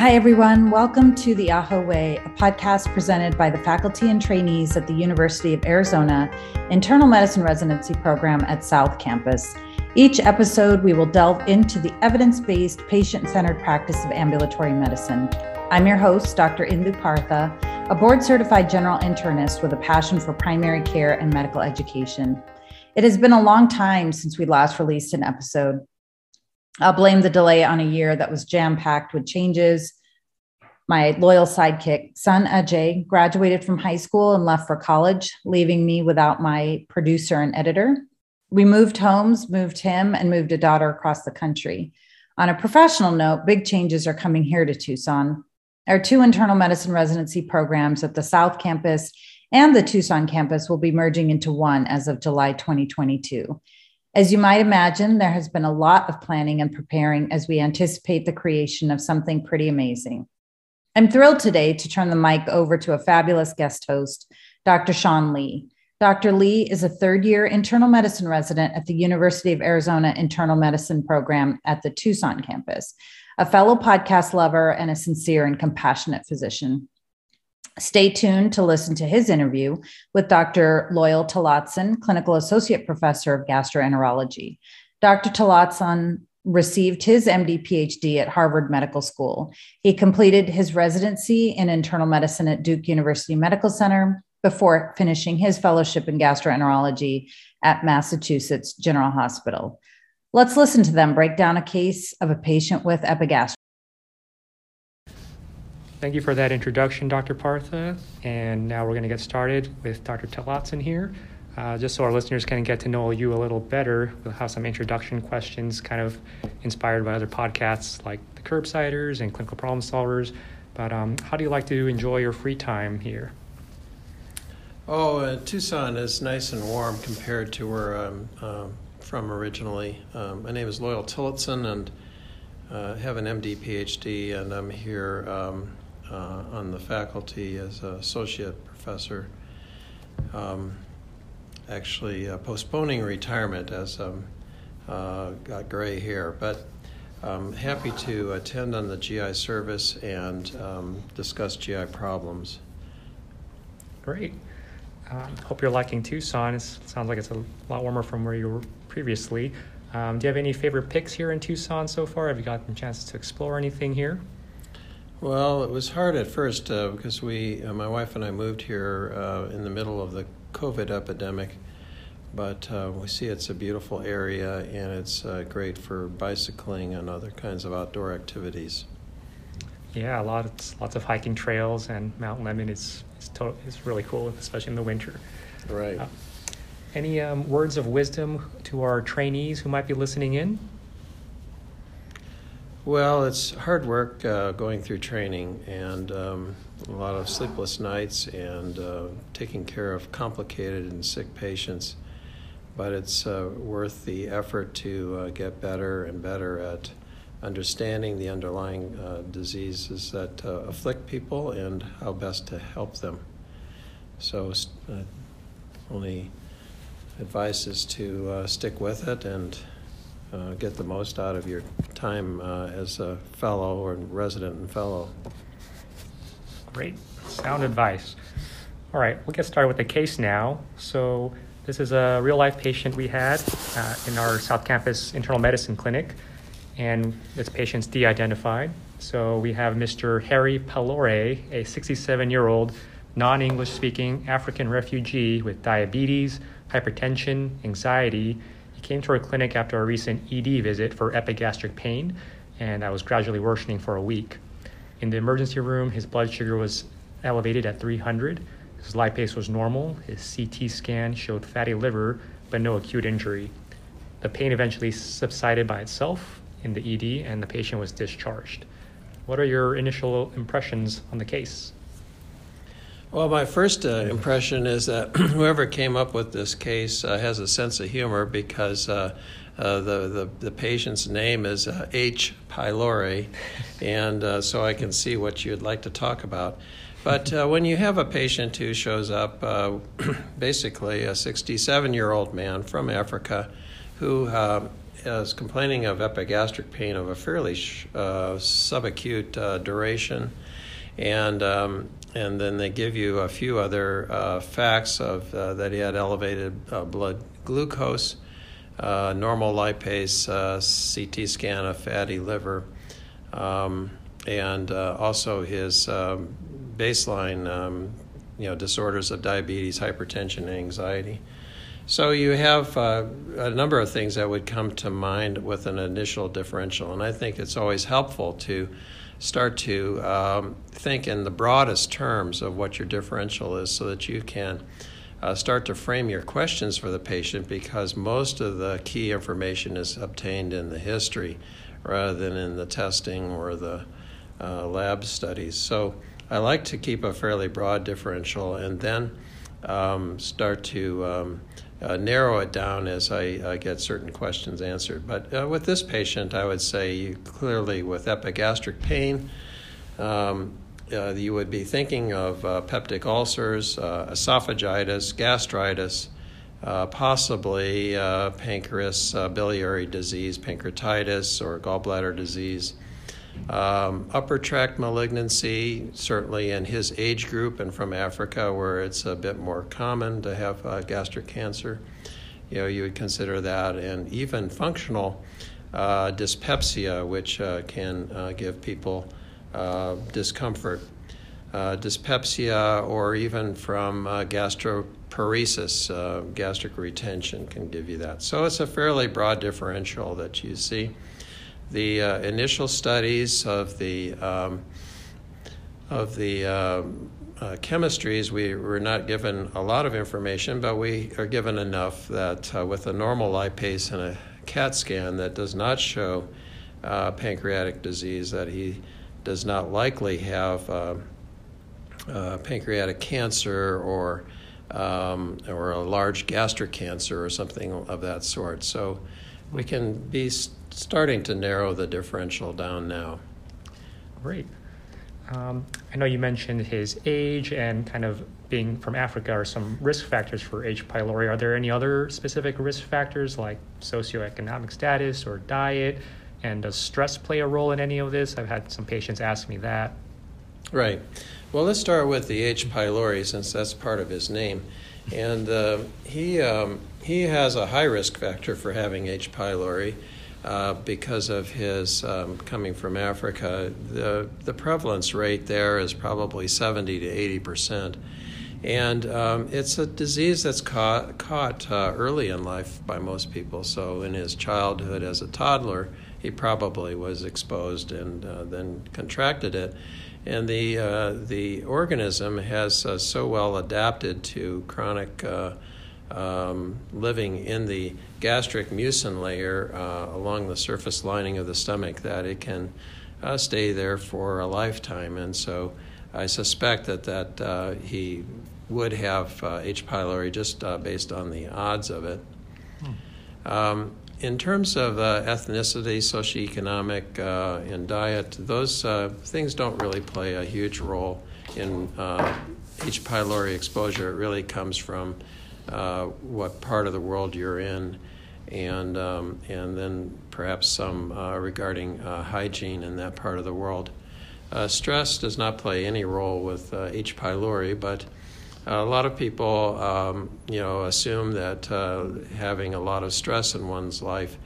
Hi, everyone. Welcome to the AHO Way, a podcast presented by the faculty and trainees at the University of Arizona Internal Medicine Residency Program at South Campus. Each episode, we will delve into the evidence based, patient centered practice of ambulatory medicine. I'm your host, Dr. Indu Partha, a board certified general internist with a passion for primary care and medical education. It has been a long time since we last released an episode. I'll blame the delay on a year that was jam packed with changes. My loyal sidekick, son Ajay, graduated from high school and left for college, leaving me without my producer and editor. We moved homes, moved him, and moved a daughter across the country. On a professional note, big changes are coming here to Tucson. Our two internal medicine residency programs at the South Campus and the Tucson campus will be merging into one as of July 2022. As you might imagine, there has been a lot of planning and preparing as we anticipate the creation of something pretty amazing. I'm thrilled today to turn the mic over to a fabulous guest host, Dr. Sean Lee. Dr. Lee is a third year internal medicine resident at the University of Arizona Internal Medicine Program at the Tucson campus, a fellow podcast lover, and a sincere and compassionate physician. Stay tuned to listen to his interview with Dr. Loyal Tillotson, Clinical Associate Professor of Gastroenterology. Dr. Tillotson received his MD PhD at Harvard Medical School. He completed his residency in internal medicine at Duke University Medical Center before finishing his fellowship in gastroenterology at Massachusetts General Hospital. Let's listen to them break down a case of a patient with epigastritis. Thank you for that introduction, Dr. Partha. And now we're going to get started with Dr. Tillotson here. Uh, just so our listeners can get to know you a little better, we'll have some introduction questions kind of inspired by other podcasts like the Curbsiders and Clinical Problem Solvers. But um, how do you like to enjoy your free time here? Oh, uh, Tucson is nice and warm compared to where I'm um, from originally. Um, my name is Loyal Tillotson, and uh, have an MD PhD, and I'm here um, uh, on the faculty as an associate professor. Um, actually, uh, postponing retirement as I'm uh, got gray hair, but I'm happy to attend on the GI service and um, discuss GI problems. Great. Um, hope you're liking Tucson. It sounds like it's a lot warmer from where you were previously. Um, do you have any favorite picks here in Tucson so far? Have you gotten a chance to explore anything here? Well, it was hard at first uh, because we, uh, my wife and I, moved here uh, in the middle of the COVID epidemic. But uh, we see it's a beautiful area and it's uh, great for bicycling and other kinds of outdoor activities. Yeah, a lot of lots of hiking trails and Mount Lemmon is is, to- is really cool, especially in the winter. Right. Uh, any um, words of wisdom to our trainees who might be listening in? Well, it's hard work uh, going through training and um, a lot of sleepless nights and uh, taking care of complicated and sick patients. But it's uh, worth the effort to uh, get better and better at understanding the underlying uh, diseases that uh, afflict people and how best to help them. So, only advice is to stick with it and uh, get the most out of your time uh, as a fellow or resident and fellow. Great, sound advice. All right, we'll get started with the case now. So, this is a real life patient we had uh, in our South Campus internal medicine clinic, and this patient's de identified. So, we have Mr. Harry Pylori, a 67 year old non English speaking African refugee with diabetes, hypertension, anxiety, he came to our clinic after a recent ED visit for epigastric pain, and that was gradually worsening for a week. In the emergency room, his blood sugar was elevated at 300. His lipase was normal. His CT scan showed fatty liver, but no acute injury. The pain eventually subsided by itself in the ED, and the patient was discharged. What are your initial impressions on the case? Well, my first uh, impression is that whoever came up with this case uh, has a sense of humor because uh, uh the, the, the patient's name is uh, H. pylori, and uh, so I can see what you'd like to talk about. But when you have a patient who shows up, basically a 67 year old man from Africa who is complaining of epigastric pain of a fairly sh- subacute duration, and um, and then they give you a few other uh, facts of uh, that he had elevated uh, blood glucose, uh, normal lipase, CT scan of fatty liver, um, and also his um, baseline um, you know disorders of diabetes, hypertension, and anxiety. So you have uh, a number of things that would come to mind with an initial differential, and I think it's always helpful to start to um, think in the broadest terms of what your differential is, so that you can uh, start to frame your questions for the patient because most of the key information is obtained in the history rather than in the testing or the uh, lab studies. So I like to keep a fairly broad differential and then um, start to um, uh, narrow it down as I uh, get certain questions answered. But uh, with this patient, I would say clearly with epigastric pain, um, uh, you would be thinking of uh, peptic ulcers, uh, esophagitis, gastritis, possibly pancreas, biliary disease, pancreatitis, or gallbladder disease. Um, upper tract malignancy, certainly in his age group and from Africa, where it's a bit more common to have uh, gastric cancer, you know, you would consider that, and even functional uh, dyspepsia, which uh, can uh, give people uh, discomfort. Uh, dyspepsia, or even from gastroparesis, gastric retention, can give you that. So it's a fairly broad differential that you see the uh, initial studies of the um, of the um, uh, chemistries, we were not given a lot of information, but we are given enough that uh, with a normal lipase and a CAT scan that does not show uh, pancreatic disease, that he does not likely have uh, uh, pancreatic cancer or um, or a large gastric cancer or something of that sort. So we can be starting to narrow the differential down now. Great. Um, I know you mentioned his age and kind of being from Africa are some risk factors for H. pylori. Are there any other specific risk factors like socioeconomic status or diet? And does stress play a role in any of this? I've had some patients ask me that. Right. Well, let's start with the H. pylori since that's part of his name. And uh, he, um, he has a high risk factor for having H. pylori. Uh, because of his um, coming from Africa, the, the prevalence rate there is probably 70 to 80 percent. And um, it's a disease that's caught, caught uh, early in life by most people. So, in his childhood as a toddler, he probably was exposed and uh, then contracted it. And the, uh, the organism has uh, so well adapted to chronic um, living in the gastric mucin layer uh, along the surface lining of the stomach that it can uh, stay there for a lifetime. And so I suspect that, that uh, he would have uh, H. pylori just uh, based on the odds of it. Hmm. Um, in terms of uh, ethnicity, socioeconomic, and diet, those things don't really play a huge role in H. pylori exposure. It really comes from uh, what part of the world you're in, and um, and then perhaps some uh, regarding uh, hygiene in that part of the world. Uh, stress does not play any role with H. Uh, pylori, but a lot of people, um, you know, assume that having a lot of stress in one's life,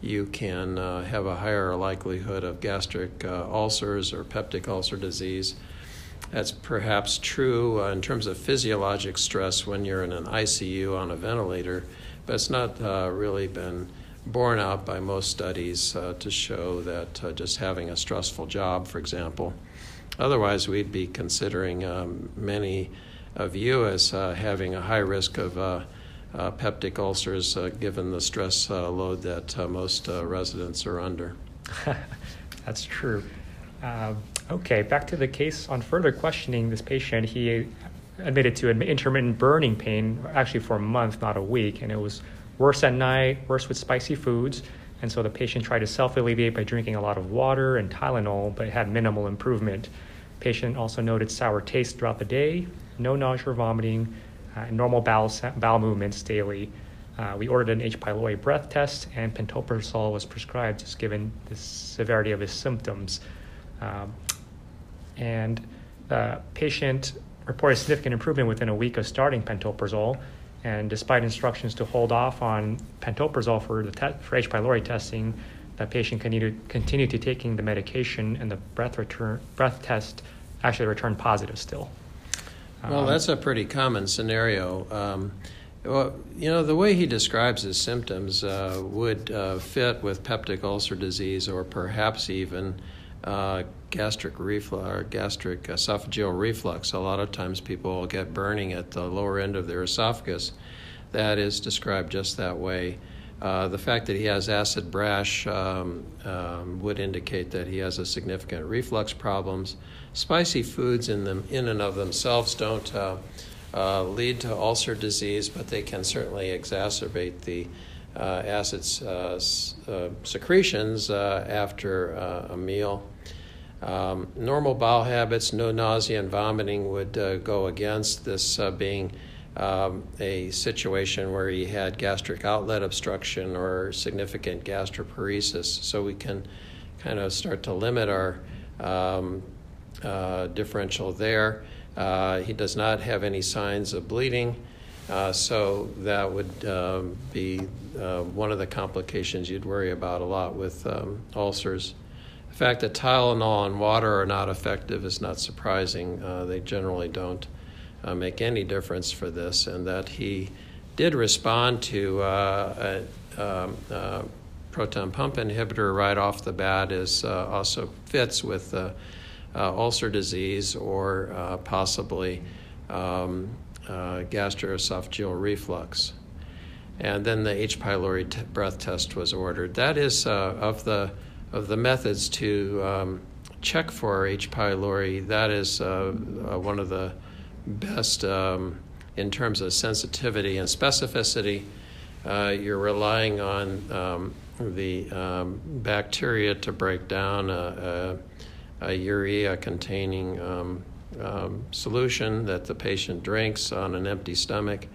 you can have a higher likelihood of gastric ulcers or peptic ulcer disease. That's perhaps true uh, in terms of physiologic stress when you're in an ICU on a ventilator, but it's not uh, really been borne out by most studies uh, to show that uh, just having a stressful job, for example. Otherwise, we'd be considering um, many of you as uh, having a high risk of uh, peptic ulcers given the stress load that most residents are under. That's true. Okay, back to the case. On further questioning this patient, he admitted to intermittent burning pain actually for a month, not a week, and it was worse at night, worse with spicy foods. And so the patient tried to self alleviate by drinking a lot of water and Tylenol, but had minimal improvement. Patient also noted sour taste throughout the day, no nausea or vomiting, uh, normal bowel, bowel movements daily. Uh, we ordered an H. pylori breath test, and pantoprazole was prescribed just given the severity of his symptoms. Um, and the patient reported significant improvement within a week of starting pantoprazole. And despite instructions to hold off on pantoprazole for the te- for H. pylori testing, the patient continued continued to taking the medication, and the breath return breath test actually returned positive still. Well, Um, that's a pretty common scenario. Um, well, you know, the way he describes his symptoms uh, would uh, fit with peptic ulcer disease or perhaps even uh, gastric reflux or gastric esophageal reflux. A lot of times people will get burning at the lower end of their esophagus. That is described just that way. Uh, the fact that he has acid brash um, um, would indicate that he has a significant reflux problems. Spicy foods in them, in and of themselves, don't uh, uh, lead to ulcer disease, but they can certainly exacerbate the uh, acid uh, uh, secretions after a meal. Um, normal bowel habits, no nausea and vomiting, would go against this being um, a situation where he had gastric outlet obstruction or significant gastroparesis. So we can kind of start to limit our um, uh, differential there. Uh, he does not have any signs of bleeding. Uh, so that would um, be uh, one of the complications you'd worry about a lot with um, ulcers. The fact that Tylenol and water are not effective is not surprising. Uh, they generally don't uh, make any difference for this, and that he did respond to uh, a, um, uh, proton pump inhibitor right off the bat is uh, also fits with uh, ulcer disease or uh, possibly um, gastroesophageal reflux. And then the H. pylori t- breath test was ordered. That is of the of the methods to um, check for H. pylori. That is one of the best um, in terms of sensitivity and specificity. Uh, you're relying on um, the um, bacteria to break down a, a, a urea containing um, um, solution that the patient drinks on an empty stomach.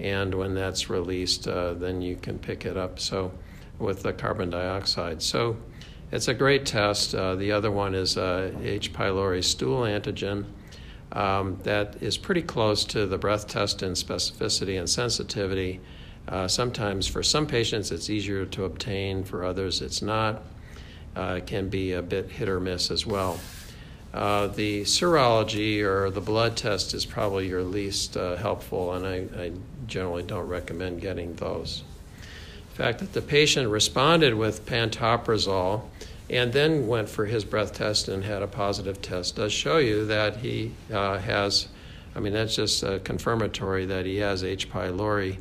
And when that's released, uh, then you can pick it up. So, with the carbon dioxide. So, it's a great test. Uh, the other one is uh, H. pylori stool antigen um, that is pretty close to the breath test in specificity and sensitivity. Uh, sometimes for some patients it's easier to obtain, for others it's not. Uh, it can be a bit hit or miss as well. Uh, the serology or the blood test is probably your least uh, helpful, and I, I, generally don't recommend getting those. Fact that the patient responded with pantoprazole and then went for his breath test and had a positive test does show you that he uh, has, I mean, that's just uh, confirmatory that he has H. pylori.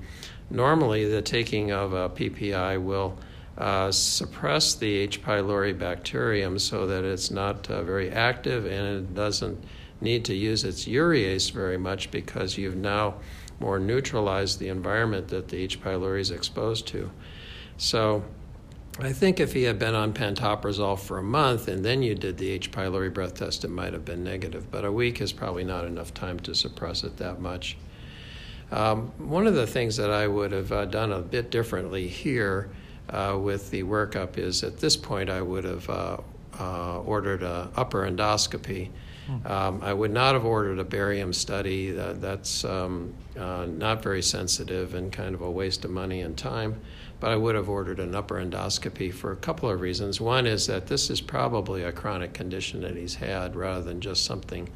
Normally, the taking of a PPI will uh, suppress the H. pylori bacterium so that it's not uh, very active and it doesn't need to use its urease very much because you've now more neutralize the environment that the H. pylori is exposed to. So, I think if he had been on pantoprazole for a month and then you did the H. pylori breath test, it might have been negative. But a week is probably not enough time to suppress it that much. Um, one of the things that I would have uh, done a bit differently here uh, with the workup is at this point I would have uh, uh ordered an upper endoscopy. Um, I would not have ordered a barium study. that's um, uh, not very sensitive and kind of a waste of money and time but I would have ordered an upper endoscopy for a couple of reasons. One is that this is probably a chronic condition that he's had rather than just something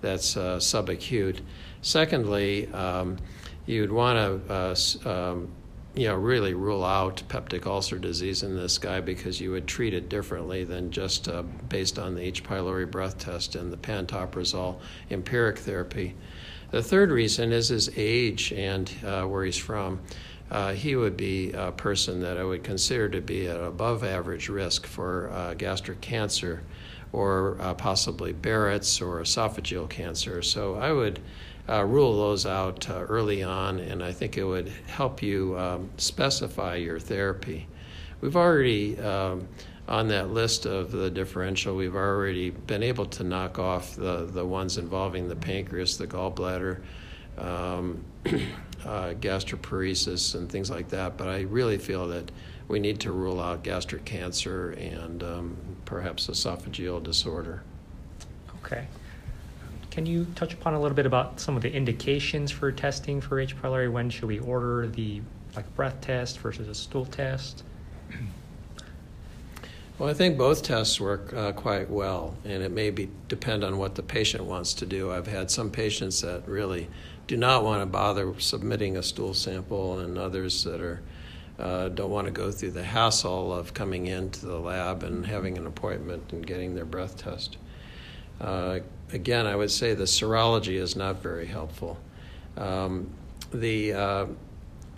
that's uh, subacute. Secondly, um, you'd want to uh, um, you know, really rule out peptic ulcer disease in this guy because you would treat it differently than just uh, based on the H. pylori breath test and the pantoprazole empiric therapy. The third reason is his age and uh, where he's from uh, he would be a person that I would consider to be at above average risk for uh, gastric cancer or uh, possibly Barrett's or esophageal cancer. So I would uh, rule those out uh, early on, and I think it would help you um, specify your therapy. We've already, um, on that list of the differential, we've already been able to knock off the, the ones involving the pancreas, the gallbladder. Um, uh, gastroparesis and things like that. But I really feel that we need to rule out gastric cancer and um, perhaps esophageal disorder. Okay. Can you touch upon a little bit about some of the indications for testing for H. pylori? When should we order the like breath test versus a stool test? Well, I think both tests work uh, quite well, and it may be depend on what the patient wants to do. I've had some patients that really do not want to bother submitting a stool sample, and others that are uh, don't want to go through the hassle of coming into the lab and having an appointment and getting their breath test. Uh, again, I would say the serology is not very helpful. Um, the uh,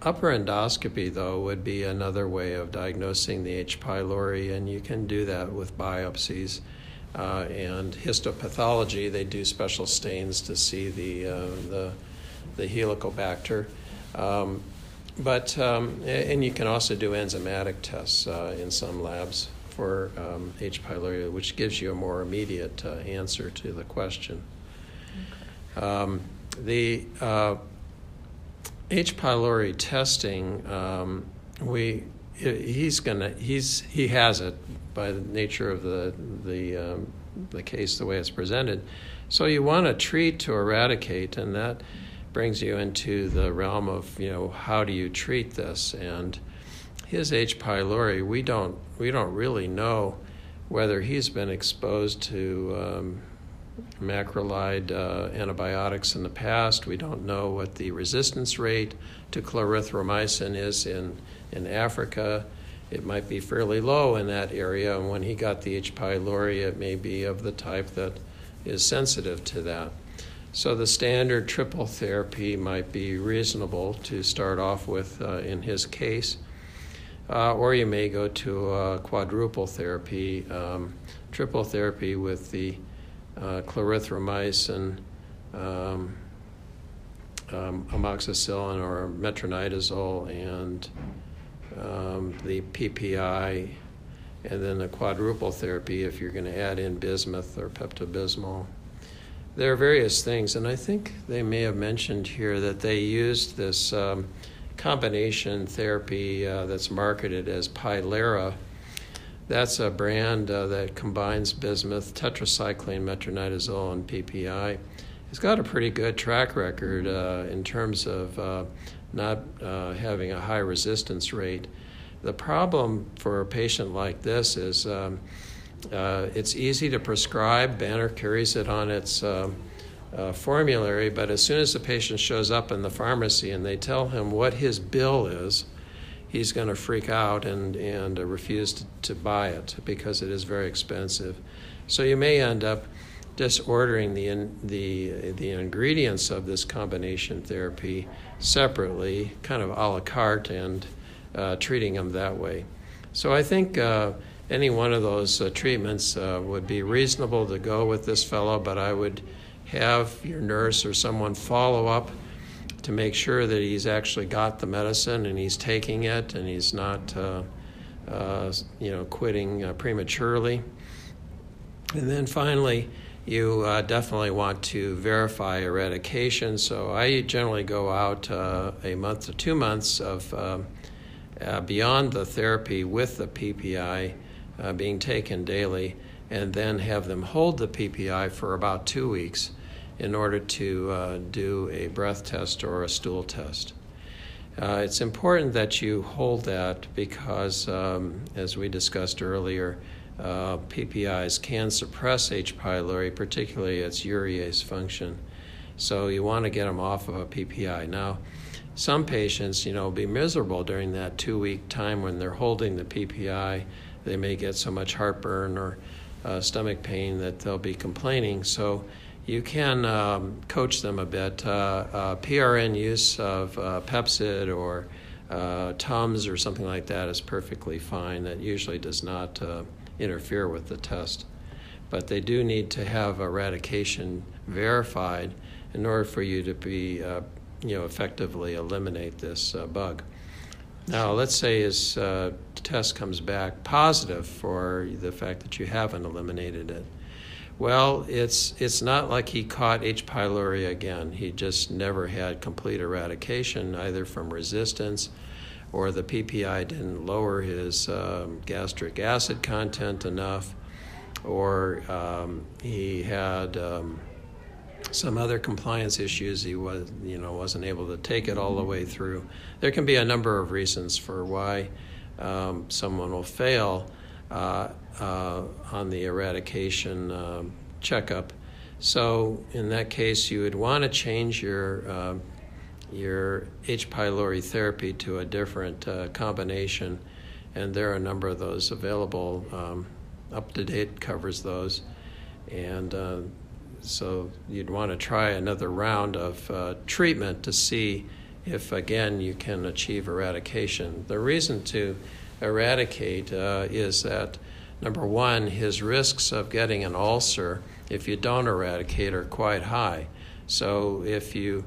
upper endoscopy, though, would be another way of diagnosing the H. pylori, and you can do that with biopsies. Uh, and histopathology, they do special stains to see the, uh, the, the helicobacter. Um, but, um, and you can also do enzymatic tests uh, in some labs for um, H. pylori, which gives you a more immediate uh, answer to the question. Okay. Um, the uh, H. pylori testing, um, we he's gonna he's he has it by the nature of the the um, the case the way it's presented. So you want to treat to eradicate, and that brings you into the realm of you know how do you treat this and his H. pylori we don't we don't really know whether he's been exposed to um, macrolide uh, antibiotics in the past. We don't know what the resistance rate to clarithromycin is in, in Africa. It might be fairly low in that area, and when he got the H. pylori, it may be of the type that is sensitive to that. So the standard triple therapy might be reasonable to start off with uh, in his case. Uh, or you may go to quadruple therapy, um, triple therapy with the uh, clarithromycin, um, um, amoxicillin or metronidazole, and um, the PPI, and then the quadruple therapy if you're going to add in bismuth or Pepto-Bismol. There are various things, and I think they may have mentioned here that they used this um, combination therapy uh, that's marketed as Pylera that's a brand uh, that combines bismuth, tetracycline, metronidazole, and PPI. It's got a pretty good track record uh, in terms of uh, not uh, having a high resistance rate. The problem for a patient like this is um, uh, it's easy to prescribe. Banner carries it on its um, uh, formulary, but as soon as the patient shows up in the pharmacy and they tell him what his bill is, he's going to freak out and, and uh, refuse to, to buy it because it is very expensive. So you may end up just ordering the, in, the, the ingredients of this combination therapy separately, kind of a la carte, and uh, treating them that way. So I think uh, any one of those uh, treatments uh, would be reasonable to go with this fellow, but I would have your nurse or someone follow up to make sure that he's actually got the medicine and he's taking it and he's not, uh, uh, you know, quitting uh, prematurely. And then finally, you uh, definitely want to verify eradication. So I generally go out uh, a month to two months of uh, beyond the therapy with the PPI being taken daily, and then have them hold the PPI for about two weeks in order to uh, do a breath test or a stool test. Uh, it's important that you hold that because, um, as we discussed earlier, uh, PPIs can suppress H. pylori, particularly its urease function. So you want to get them off of a PPI. Now, some patients, you know, be miserable during that two-week time when they're holding the PPI. They may get so much heartburn or uh, stomach pain that they'll be complaining. So you can um, coach them a bit. Uh, uh, PRN use of uh, Pepcid or uh, Tums or something like that is perfectly fine. That usually does not uh, interfere with the test. But they do need to have eradication verified in order for you to be, uh, you know, effectively eliminate this bug. Now, let's say his test comes back positive for the fact that you haven't eliminated it Well, it's it's not like he caught H. pylori again. He just never had complete eradication, either from resistance or the PPI didn't lower his um, gastric acid content enough, or um, he had um, some other compliance issues. He was, you know, wasn't able to take it all the way through. There can be a number of reasons for why um, someone will fail uh, uh, on the eradication um, checkup. So in that case, you would want to change your uh, your H. pylori therapy to a different uh, combination, and there are a number of those available. Um, up to date covers those, and uh, so you'd want to try another round of uh, treatment to see if again you can achieve eradication. The reason to eradicate uh, is that number one, his risks of getting an ulcer if you don't eradicate are quite high. So if you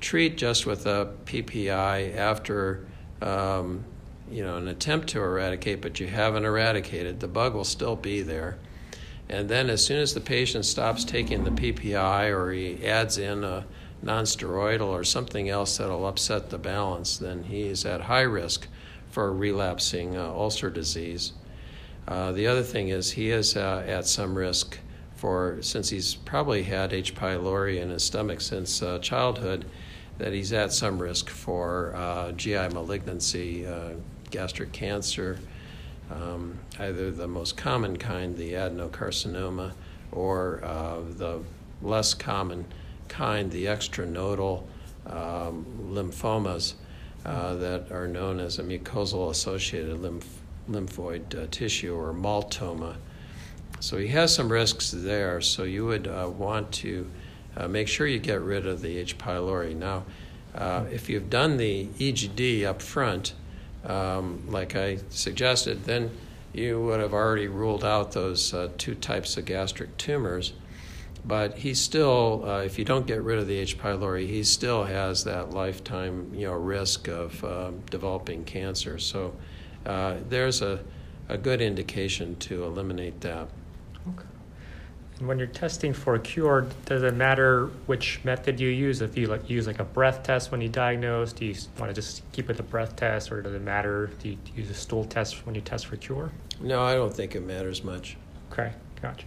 treat just with a PPI after um, you know an attempt to eradicate, but you haven't eradicated, the bug will still be there. And then as soon as the patient stops taking the PPI or he adds in a nonsteroidal or something else that'll upset the balance, then he's at high risk for relapsing uh, ulcer disease. Uh, the other thing is he is uh, at some risk for, since he's probably had H. pylori in his stomach since uh, childhood, that he's at some risk for uh, GI malignancy, uh, gastric cancer, um, either the most common kind, the adenocarcinoma, or the less common kind, the extranodal um, lymphomas that are known as a mucosal associated lymph- lymphoid uh, tissue or maltoma. So he has some risks there, so you would uh, want to uh, make sure you get rid of the H. pylori. Now, uh, if you've done the EGD up front, um, like I suggested, then you would have already ruled out those uh, two types of gastric tumors. But he still, uh, if you don't get rid of the H. pylori, he still has that lifetime, you know, risk of um, developing cancer. So uh, there's a, a good indication to eliminate that. Okay. And when you're testing for a cure, does it matter which method you use? If you like, use like a breath test when you diagnose, do you want to just keep with the breath test, or does it matter? Do you use a stool test when you test for cure? No, I don't think it matters much. Okay, gotcha.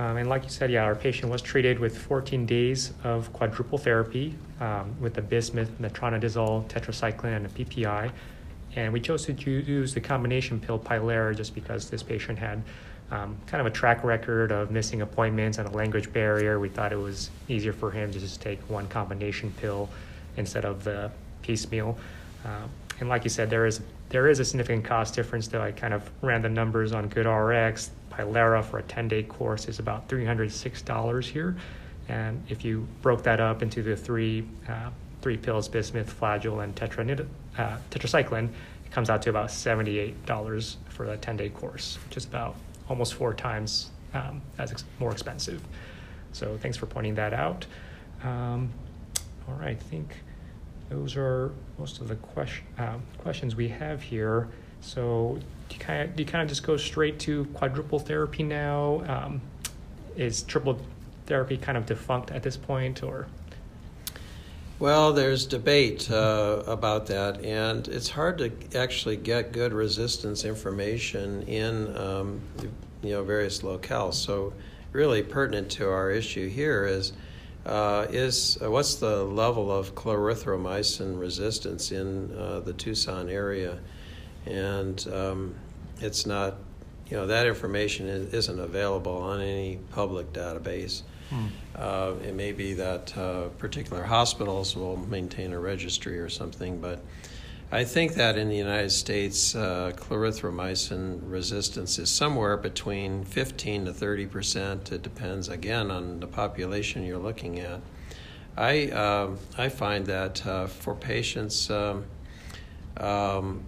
Um, and like you said, yeah, our patient was treated with 14 days of quadruple therapy um, with the bismuth, metronidazole, tetracycline, and a PPI. And we chose to use the combination pill Pylera just because this patient had um, kind of a track record of missing appointments and a language barrier. We thought it was easier for him to just take one combination pill instead of the piecemeal. Uh, and like you said, there is there is a significant cost difference. Though I kind of ran the numbers on GoodRx. Pylera for a 10-day course is about $306 here, and if you broke that up into the three uh, three pills, bismuth, flagyl, and tetranid- uh, tetracycline, it comes out to about $78 for a 10-day course, which is about almost four times um, as ex- more expensive. So thanks for pointing that out. Um, all right, I think those are most of the question, uh, questions we have here. So do you kind of do you kind of just go straight to quadruple therapy now? Um, is triple therapy kind of defunct at this point, or? Well, there's debate uh, about that, and it's hard to actually get good resistance information in um, you know various locales. So, really pertinent to our issue here is uh, is uh, what's the level of clarithromycin resistance in uh, the Tucson area, and um, it's not you know that information isn't available on any public database. Uh, it may be that uh, particular hospitals will maintain a registry or something, but I think that in the United States, uh, clarithromycin resistance is somewhere between 15 to 30 percent. It depends, again, on the population you're looking at. I, uh, I find that uh, for patients, um, um,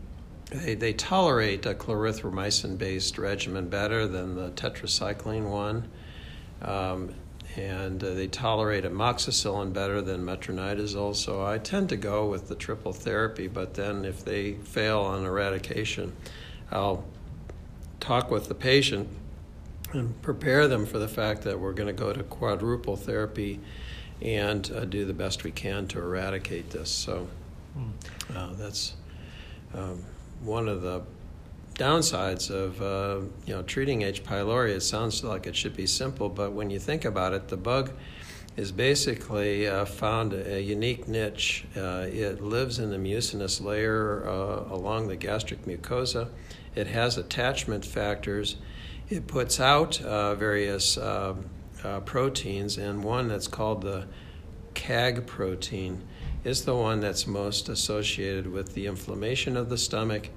they, they tolerate a clarithromycin based regimen better than the tetracycline one. Um, and uh, they tolerate amoxicillin better than metronidazole. So I tend to go with the triple therapy, but then if they fail on eradication, I'll talk with the patient and prepare them for the fact that we're going to go to quadruple therapy and uh, do the best we can to eradicate this. So hmm. uh, that's um, one of the downsides of uh, you know treating H. pylori. It sounds like it should be simple, but when you think about it, the bug is basically uh, found a, unique niche. Uh, it lives in the mucinous layer uh, along the gastric mucosa. It has attachment factors. It puts out uh, various uh, proteins, and one that's called the CAG protein is the one that's most associated with the inflammation of the stomach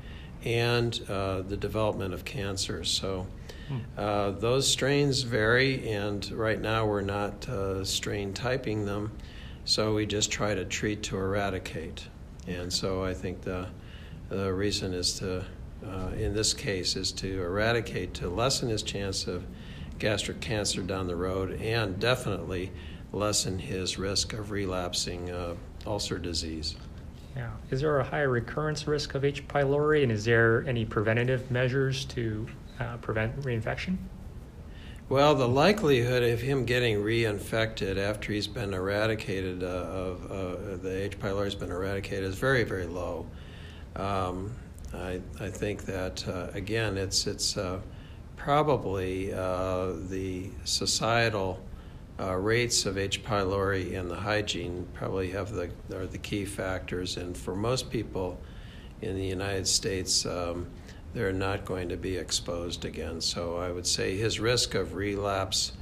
and uh, the development of cancer. So hmm. uh, those strains vary, and right now we're not uh, strain typing them, so we just try to treat to eradicate. And so I think the, the reason is to, uh, in this case, is to eradicate, to lessen his chance of gastric cancer down the road, and definitely lessen his risk of relapsing uh, ulcer disease. Yeah. Is there a higher recurrence risk of H. pylori, and is there any preventative measures to uh, prevent reinfection? Well, the likelihood of him getting reinfected after he's been eradicated uh, of uh, the H. pylori has been eradicated is very, very low. Um, I, I think that uh, again, it's it's uh, probably uh, the societal uh, rates of H. pylori and the hygiene probably have the are the key factors. And for most people in the United States, um, they're not going to be exposed again. So I would say his risk of relapse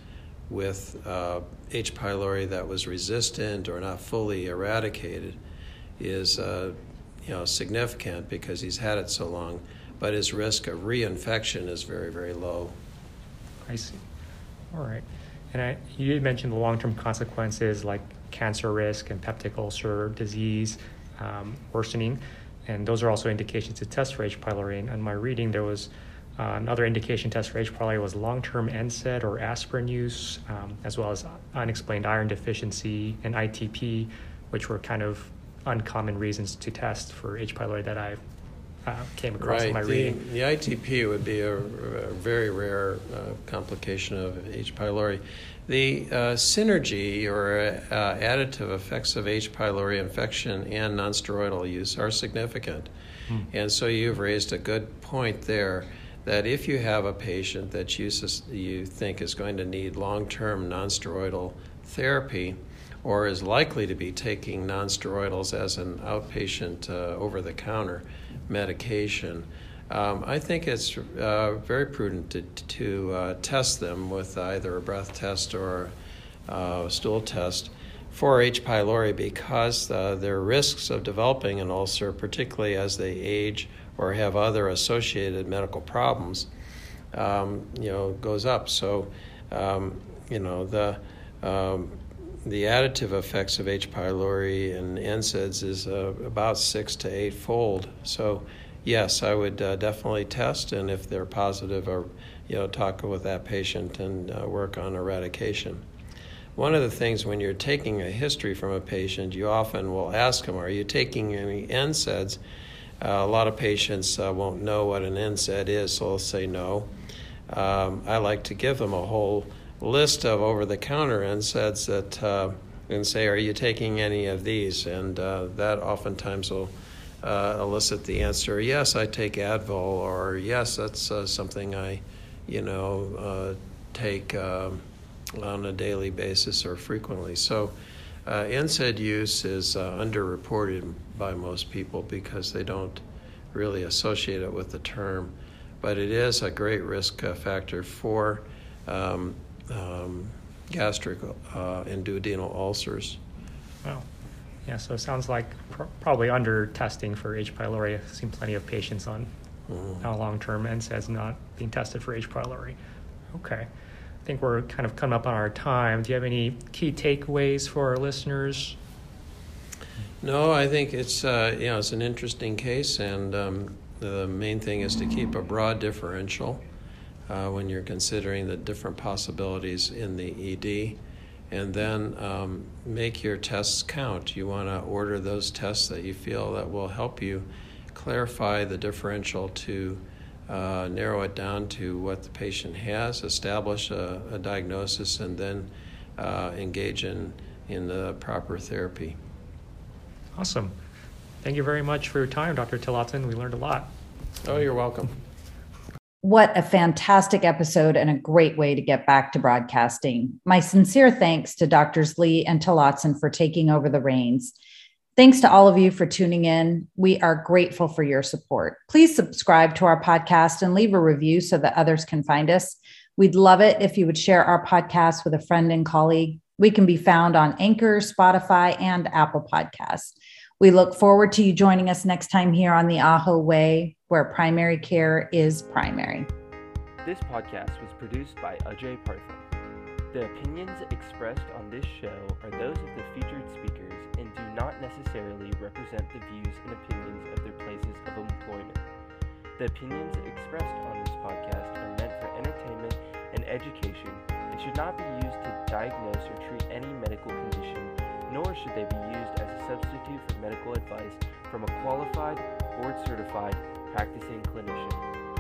with uh, H. pylori that was resistant or not fully eradicated is uh, you know significant because he's had it so long. But his risk of reinfection is very very low. I see. All right. And I, you mentioned the long-term consequences like cancer risk and peptic ulcer disease um, worsening, and those are also indications to test for H. pylori. And in my reading, there was uh, another indication test for H. pylori was long-term NSAID or aspirin use, um, as well as unexplained iron deficiency and ITP, which were kind of uncommon reasons to test for H. pylori that I uh, came across right. in my the, reading. The ITP would be a, a very rare uh, complication of H. pylori. The uh, synergy or uh, additive effects of H. pylori infection and nonsteroidal use are significant. Hmm. And so you've raised a good point there that if you have a patient that you, you think is going to need long term nonsteroidal therapy, or is likely to be taking nonsteroidals as an outpatient uh, over the counter medication. Um, I think it's uh, very prudent to, to uh, test them with either a breath test or a stool test for H. pylori because uh, their risks of developing an ulcer, particularly as they age or have other associated medical problems, um, you know, goes up. So, um, you know, the um, the additive effects of H. pylori and NSAIDs is uh, about six to eight fold. So, yes, I would uh, definitely test, and if they're positive, or you know, talk with that patient and uh, work on eradication. One of the things when you're taking a history from a patient, you often will ask them, "Are you taking any NSAIDs?" Uh, a lot of patients uh, won't know what an NSAID is, so they'll say no. Um, I like to give them a whole list of over-the-counter NSAIDs that uh, and say, "Are you taking any of these?" And uh, that oftentimes will uh, elicit the answer, "Yes, I take Advil," or "Yes, that's uh, something I, you know, uh, take um, on a daily basis or frequently." So. Uh, NSAID use is uh, underreported by most people because they don't really associate it with the term, but it is a great risk factor for um, um, gastric uh, and duodenal ulcers. Wow. Yeah, so it sounds like pr- probably under testing for H. pylori. I've seen plenty of patients on mm-hmm. long term NSAIDs not being tested for H. pylori. Okay. I think we're kind of coming up on our time. Do you have any key takeaways for our listeners? No, I think it's uh, you know it's an interesting case, and um, the main thing is to keep a broad differential uh, when you're considering the different possibilities in the ED. And then um, make your tests count. You want to order those tests that you feel that will help you clarify the differential to uh, narrow it down to what the patient has, establish a, a diagnosis, and then uh, engage in, in the proper therapy. Awesome. Thank you very much for your time, Dr. Tillotson. We learned a lot. Oh, you're welcome. What a fantastic episode and a great way to get back to broadcasting. My sincere thanks to Doctors Lee and Tillotson for taking over the reins. Thanks to all of you for tuning in. We are grateful for your support. Please subscribe to our podcast and leave a review so that others can find us. We'd love it if you would share our podcast with a friend and colleague. We can be found on Anchor, Spotify, and Apple Podcasts. We look forward to you joining us next time here on the Aho Way, where primary care is primary. This podcast was produced by Ajay Partha. The opinions expressed on this show are those of the featured speakers and do not necessarily represent the views and opinions of their places of employment. The opinions expressed on this podcast are meant for entertainment and education and should not be used to diagnose or treat any medical condition, nor should they be used as a substitute for medical advice from a qualified, board certified practicing clinician.